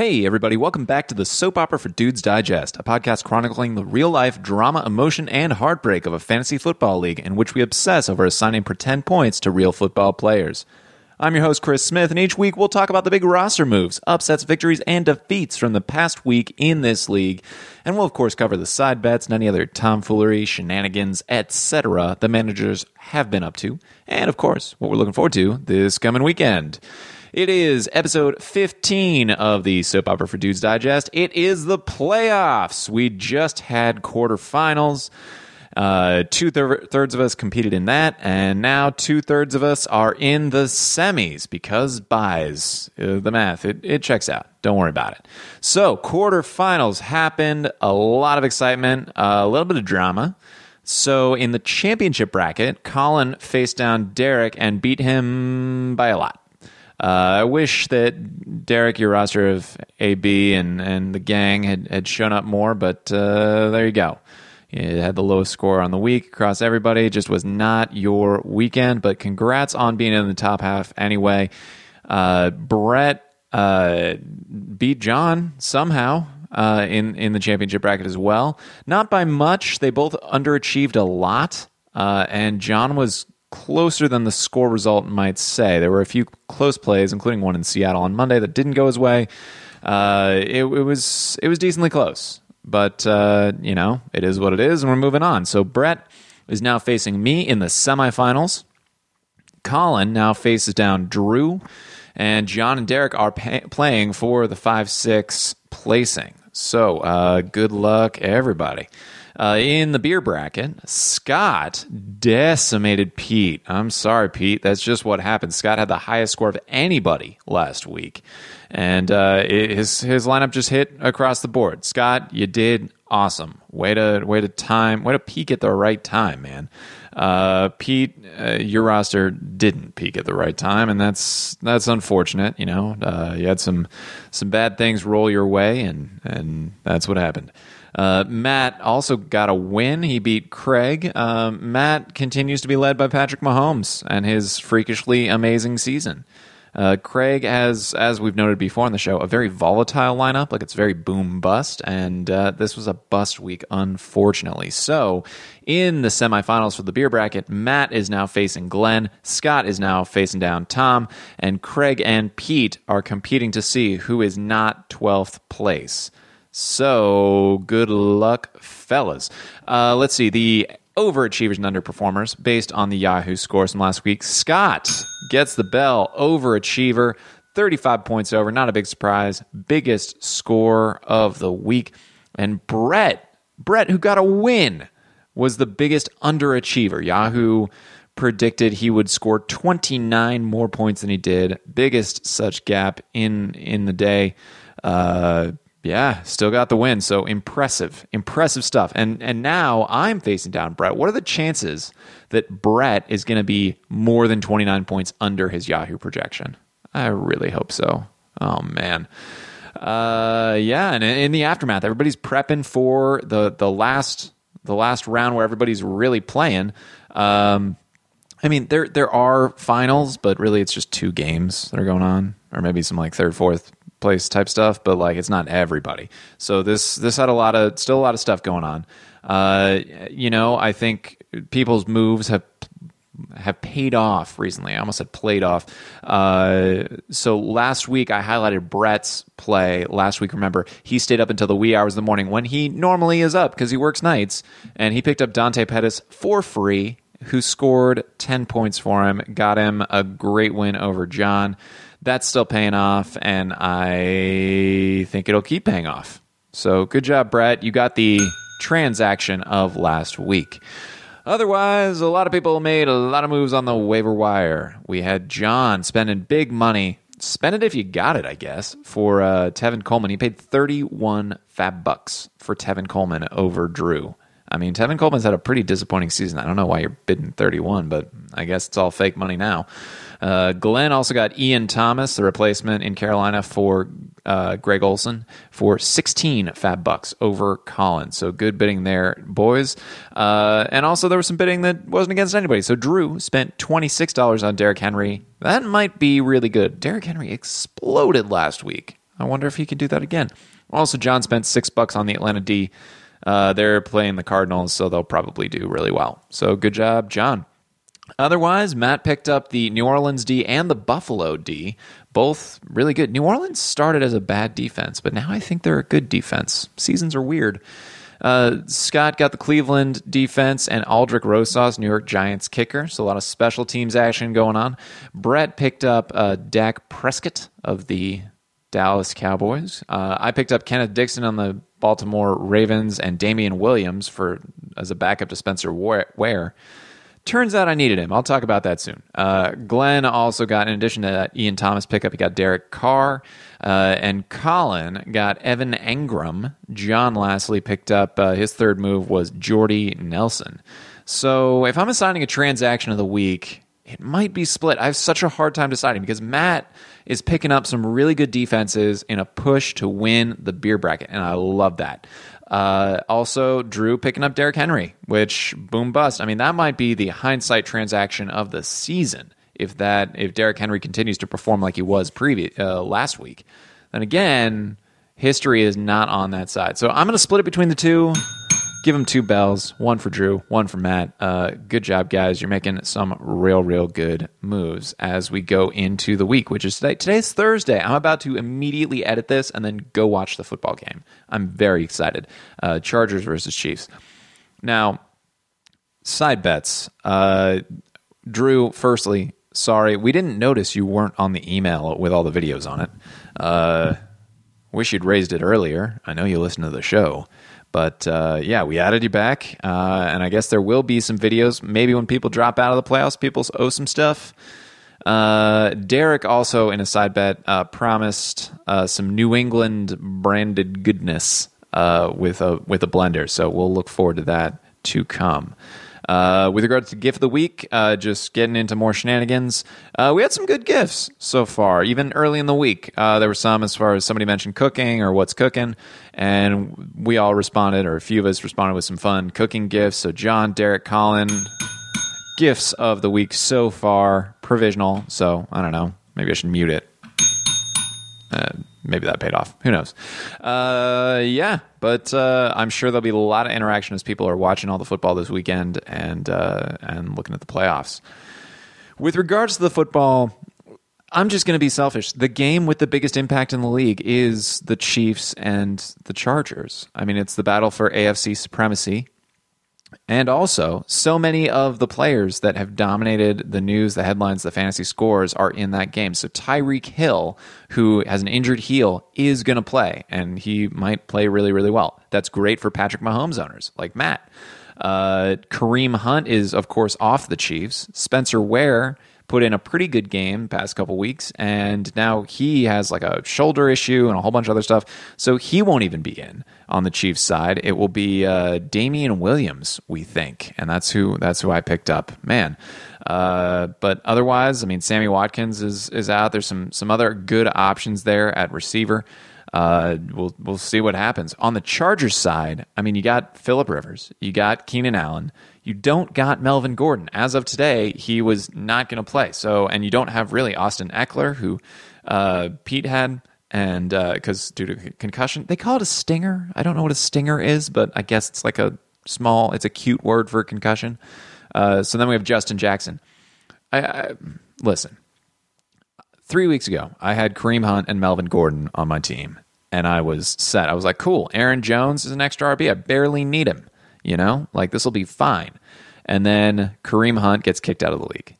Hey, everybody, welcome back to the Soap Opera for Dudes Digest, a podcast chronicling the real life drama, emotion, and heartbreak of a fantasy football league in which we obsess over assigning pretend points to real football players. I'm your host, Chris Smith, and each week we'll talk about the big roster moves, upsets, victories, and defeats from the past week in this league. And we'll, of course, cover the side bets and any other tomfoolery, shenanigans, etc. the managers have been up to. And, of course, what we're looking forward to this coming weekend. It is episode 15 of the Soap Opera for Dudes Digest. It is the playoffs. We just had quarterfinals. Uh, two thir- thirds of us competed in that, and now two thirds of us are in the semis because buys uh, the math. It, it checks out. Don't worry about it. So, quarterfinals happened. A lot of excitement, a little bit of drama. So, in the championship bracket, Colin faced down Derek and beat him by a lot. Uh, I wish that Derek, your roster of AB and, and the gang had, had shown up more, but uh, there you go. It had the lowest score on the week across everybody. It just was not your weekend, but congrats on being in the top half anyway. Uh, Brett uh, beat John somehow uh, in in the championship bracket as well. Not by much. They both underachieved a lot, uh, and John was closer than the score result might say. There were a few close plays, including one in Seattle on Monday that didn't go his way. Uh, it, it, was it was decently close, but uh, you know it is what it is, and we're moving on. So Brett is now facing me in the semifinals. Colin now faces down Drew, and John and Derek are pay- playing for the five six placing. So uh, good luck, everybody. Uh, in the beer bracket, Scott decimated Pete. I'm sorry, Pete. That's just what happened. Scott had the highest score of anybody last week, and uh, it, his his lineup just hit across the board. Scott, you did awesome. Way to way to time. Way to peak at the right time, man. Uh, Pete, uh, your roster didn't peak at the right time, and that's that's unfortunate. You know, uh, you had some some bad things roll your way, and and that's what happened. Uh, Matt also got a win. He beat Craig. Um, Matt continues to be led by Patrick Mahomes and his freakishly amazing season. Uh, Craig has, as we've noted before on the show, a very volatile lineup. Like it's very boom bust, and uh, this was a bust week, unfortunately. So, in the semifinals for the beer bracket, Matt is now facing Glenn, Scott is now facing down Tom, and Craig and Pete are competing to see who is not 12th place. So good luck, fellas. Uh, let's see the overachievers and underperformers based on the Yahoo scores from last week. Scott gets the bell, overachiever, 35 points over. Not a big surprise. Biggest score of the week. And Brett, Brett, who got a win, was the biggest underachiever. Yahoo predicted he would score 29 more points than he did. Biggest such gap in in the day. Uh, yeah, still got the win. So impressive, impressive stuff. And and now I'm facing down Brett. What are the chances that Brett is going to be more than 29 points under his Yahoo projection? I really hope so. Oh man. Uh, yeah, and in the aftermath, everybody's prepping for the the last the last round where everybody's really playing. Um, I mean, there there are finals, but really it's just two games that are going on, or maybe some like third, fourth place type stuff, but like it's not everybody. So this this had a lot of still a lot of stuff going on. Uh, you know, I think people's moves have have paid off recently. I almost said played off. Uh, so last week I highlighted Brett's play. Last week, remember, he stayed up until the wee hours of the morning when he normally is up because he works nights, and he picked up Dante Pettis for free, who scored ten points for him, got him a great win over John that's still paying off, and I think it'll keep paying off. So good job, Brett. You got the transaction of last week. Otherwise, a lot of people made a lot of moves on the waiver wire. We had John spending big money. Spend it if you got it, I guess, for uh, Tevin Coleman. He paid 31 FAAB bucks for Tevin Coleman over Drew. I mean, Tevin Coleman's had a pretty disappointing season. I don't know why you're bidding 31, but I guess it's all fake money now. Uh, Glenn also got Ian Thomas, the replacement in Carolina for uh, Greg Olsen, for 16 FAAB bucks over Collins. So good bidding there, boys. Uh, and also there was some bidding that wasn't against anybody. So Drew spent $26 on Derrick Henry. That might be really good. Derrick Henry exploded last week. I wonder if he could do that again. Also, John spent six bucks on the Atlanta D. Uh, they're playing the Cardinals, so they'll probably do really well. So good job, John. Otherwise, Matt picked up the New Orleans D and the Buffalo D, both really good. New Orleans started as a bad defense, but now I think they're a good defense. Seasons are weird. Uh, Scott got the Cleveland defense and Aldrick Rosas, New York Giants kicker. So a lot of special teams action going on. Brett picked up uh, Dak Prescott of the Dallas Cowboys. Uh, I picked up Kenneth Dixon on the Baltimore Ravens and Damien Williams for as a backup to Spencer Ware. Turns out I needed him. I'll talk about that soon. Uh, Glenn also got, in addition to that Ian Thomas pickup, he got Derek Carr. Uh, and Colin got Evan Engram. John lastly picked up uh, his third move was Jordy Nelson. So if I'm assigning a transaction of the week, it might be split. I have such a hard time deciding because Matt is picking up some really good defenses in a push to win the beer bracket, and I love that. Uh, also, Drew picking up Derrick Henry, which boom bust. I mean, that might be the hindsight transaction of the season if that if Derrick Henry continues to perform like he was previous uh, last week. Then again, history is not on that side. So I'm going to split it between the two. Give them two bells, one for Drew, one for Matt. Uh, good job, guys. You're making some real, real good moves as we go into the week, which is today. Today's Thursday. I'm about to immediately edit this and then go watch the football game. I'm very excited. Uh, Chargers versus Chiefs. Now, side bets. Uh, Drew, firstly, sorry, we didn't notice you weren't on the email with all the videos on it. Uh, wish you'd raised it earlier. I know you listen to the show. But uh, yeah, we added you back, uh, and I guess there will be some videos. Maybe when people drop out of the playoffs, people owe some stuff. Uh, Derek also in a side bet uh, promised uh, some New England branded goodness uh, with a with a blender, so we'll look forward to that to come. Uh, with regards to gift of the week, uh, just getting into more shenanigans. Uh, we had some good gifts so far, even early in the week. Uh, there were some as far as somebody mentioned cooking or what's cooking, and we all responded, or a few of us responded with some fun cooking gifts. So, John, Derek, Colin, gifts of the week so far, provisional. So, I don't know. Maybe I should mute it. Maybe that paid off. Who knows? Uh, yeah, but uh, I'm sure there'll be a lot of interaction as people are watching all the football this weekend and uh, and looking at the playoffs. With regards to the football, I'm just going to be selfish. The game with the biggest impact in the league is the Chiefs and the Chargers. I mean, it's the battle for AFC supremacy. And also, so many of the players that have dominated the news, the headlines, the fantasy scores are in that game. So Tyreek Hill, who has an injured heel, is going to play, and he might play really, really well. That's great for Patrick Mahomes owners like Matt. Uh, Kareem Hunt is, of course, off the Chiefs. Spencer Ware put in a pretty good game past couple weeks, and now he has like a shoulder issue and a whole bunch of other stuff. So he won't even be in on the Chiefs side. It will be uh, Damien Williams, we think, and that's who that's who I picked up. Man, uh, but otherwise, I mean, Sammy Watkins is is out. There's some some other good options there at receiver. Uh, we'll we'll see what happens on the Chargers side. I mean, you got Philip Rivers, you got Keenan Allen, you don't got Melvin Gordon. As of today, he was not going to play. So, and you don't have really Austin Ekeler, who uh, Pete had, and because uh, due to concussion, they call it a stinger. I don't know what a stinger is, but I guess it's like a small, it's a cute word for concussion. Uh, so then we have Justin Jackson. I, I listen. Three weeks ago, I had Kareem Hunt and Melvin Gordon on my team, and I was set. I was like, "Cool, Aaron Jones is an extra RB. I barely need him." You know, like this will be fine. And then Kareem Hunt gets kicked out of the league.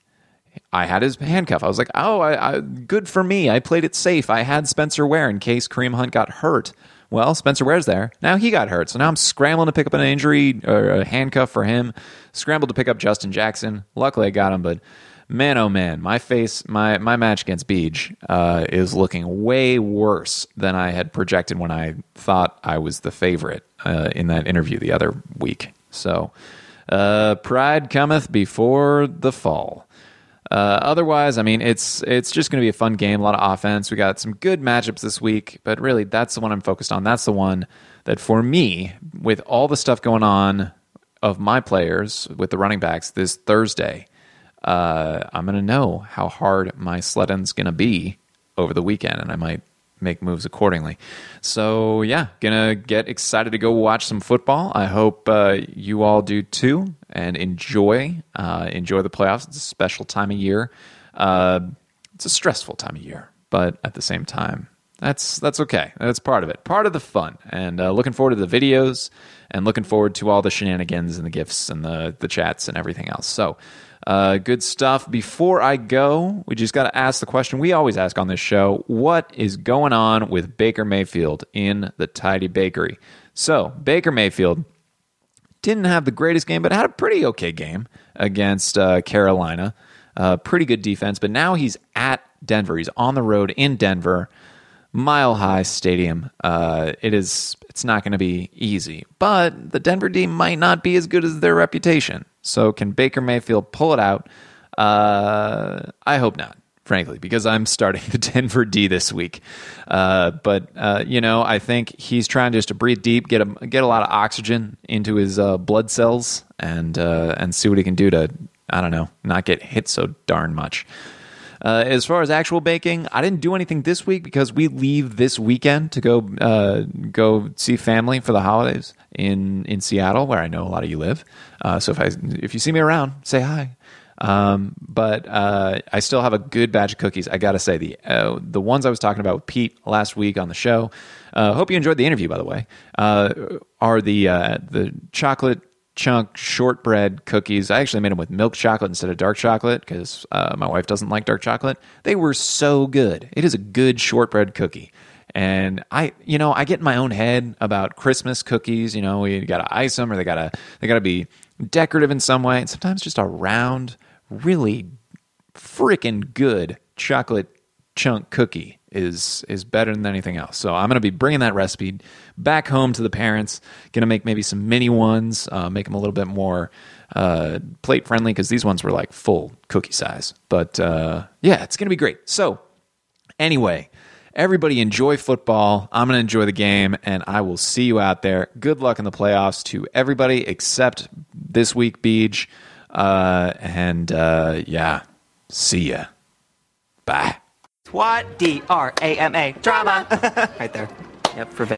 I had his handcuff. I was like, oh, I, I, good for me. I played it safe. I had Spencer Ware in case Kareem Hunt got hurt. Well, Spencer Ware's there. Now he got hurt. So now I'm scrambling to pick up an injury or a handcuff for him. Scrambled to pick up Justin Jackson. Luckily, I got him, but man, oh man, my face, my my match against Beej uh, is looking way worse than I had projected when I thought I was the favorite uh, in that interview the other week. So, uh, pride cometh before the fall. Uh, otherwise, I mean, it's it's just going to be a fun game, a lot of offense. We got some good matchups this week, but really, that's the one I'm focused on. That's the one that, for me, with all the stuff going on of my players with the running backs this Thursday, uh, I'm going to know how hard my sledding's going to be over the weekend, and I might make moves accordingly. So yeah, gonna get excited to go watch some football. I hope uh, you all do too, and enjoy uh, enjoy the playoffs. It's a special time of year. Uh, it's a stressful time of year, but at the same time, that's that's okay. That's part of it, part of the fun. And uh, looking forward to the videos, and looking forward to all the shenanigans and the gifts and the the chats and everything else. So. Uh, good stuff. Before I go, we just got to ask the question we always ask on this show What is going on with Baker Mayfield in the Tidy Bakery? So, Baker Mayfield didn't have the greatest game, but had a pretty okay game against uh, Carolina. Uh, pretty good defense, but now he's at Denver. He's on the road in Denver, Mile High Stadium. Uh, it is. It's not going to be easy, but the Denver D might not be as good as their reputation. So, can Baker Mayfield pull it out? Uh, I hope not frankly, because I'm starting the Denver D this week. Uh, but uh, you know, I think he's trying just to breathe deep, get a get a lot of oxygen into his uh, blood cells, and uh, and see what he can do to I don't know, not get hit so darn much. Uh, as far as actual baking, I didn't do anything this week because we leave this weekend to go uh, go see family for the holidays in in Seattle, where I know a lot of you live. so if I if you see me around, say hi. Um, but uh, I still have a good batch of cookies. I gotta say the uh, the ones I was talking about with Pete last week on the show. Uh, hope you enjoyed the interview, by the way. Uh, are the uh, the chocolate chunk shortbread cookies? I actually made them with milk chocolate instead of dark chocolate because uh, my wife doesn't like dark chocolate. They were so good. It is a good shortbread cookie. And I, you know, I get in my own head about Christmas cookies. You know, you got to ice them, or they gotta they gotta be decorative in some way. And sometimes just a round really freaking good chocolate chunk cookie is is better than anything else. So I'm going to be bringing that recipe back home to the parents. Going to make maybe some mini ones, uh, make them a little bit more uh, plate friendly because these ones were like full cookie size. But uh, yeah, it's going to be great. So anyway, everybody enjoy football. I'm going to enjoy the game, and I will see you out there. Good luck in the playoffs to everybody except this week, Beej. Uh, and uh, yeah, see ya. Bye. What? D R A M A. Drama. right there. Yep, for